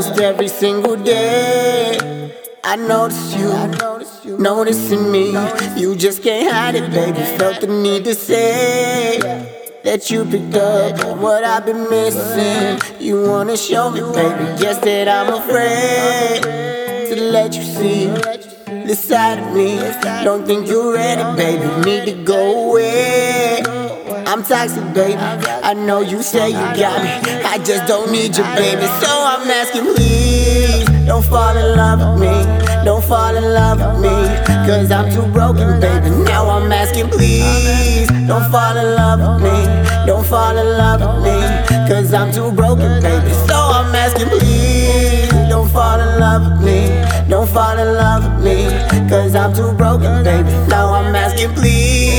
Almost every single day, I notice you, noticing me. You just can't hide it, baby. Felt the need to say that you picked up what I've been missing. You wanna show me, baby. Guess that I'm afraid to let you see the side of me. Don't think you're ready, baby. Need to go away. I'm toxic, baby. I know you say you got me. I just don't need you, baby. So I'm asking, please, don't fall in love with me. Don't fall in love with me. Cause I'm too broken, baby. Now I'm asking, please, don't fall in love with me. Don't fall in love with me. Cause I'm too broken, baby. So I'm asking, please, don't fall in love with me. Don't fall in love with me. Cause I'm too broken, baby. Now I'm asking, please,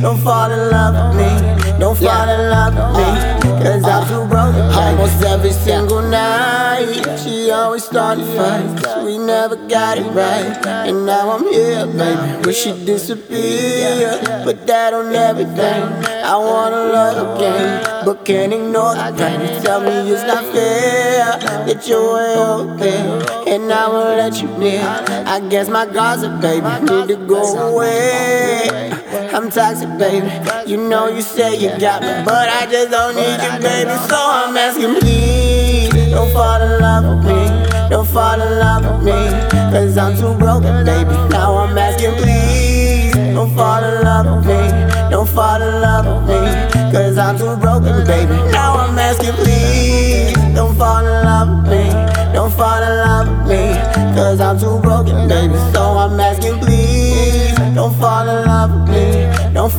don't fall in love with me. Don't fall in love with me. Cause I'm too broken, baby. Almost every single night, she always started fights. We never got it right. And now I'm here, baby. Wish she'd disappear. But that on everything. I wanna love again. But can't ignore the pain. Tell me it's not fair that you're way there. And I won't let you near. I guess my are, baby. Need to go away. I'm toxic, baby. You know you say you got me, but I just don't need you, baby. So I'm asking, please, don't fall in love with me. Don't fall in love with me. Cause I'm too broken, baby. Now I'm asking, please, don't fall in love with me. Don't fall in love with me. Cause I'm too broken, baby. Now I'm asking, please, don't fall in love with me. Don't fall in love with me. Cause I'm too broken, baby. So I'm asking, please,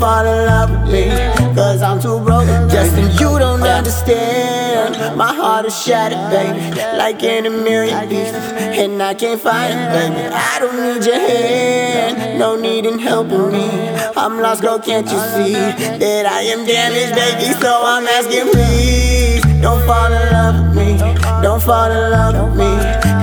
fall in love with me. Cause I'm too broken. Justin, you don't understand. My heart is shattered, baby. Like in a million pieces. And I can't find it, baby. I don't need your hand. No need in helping me. I'm lost, girl, can't you see that I am damaged, baby? So I'm asking, please, don't fall in love with me. Don't fall in love with me.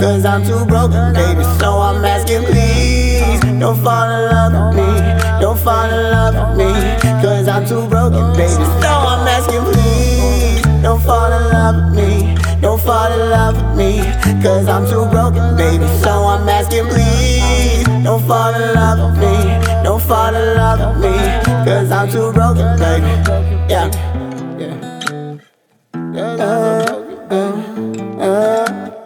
Cause I'm too broken, baby. So I'm asking, please, don't fall in love with me. Fall in love with me. Cause I'm too broken, baby. So I'm asking, please, don't fall in love with me. Don't fall in love with me. Cause I'm too broken, baby. So I'm asking, please, don't fall in love with me. Don't fall in love with me. Cause I'm too broken, baby. Yeah.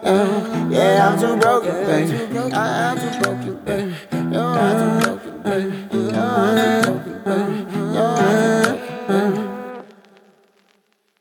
Uh, yeah, I'm too broken, baby. I'm too broken, baby. I'm too broken, baby.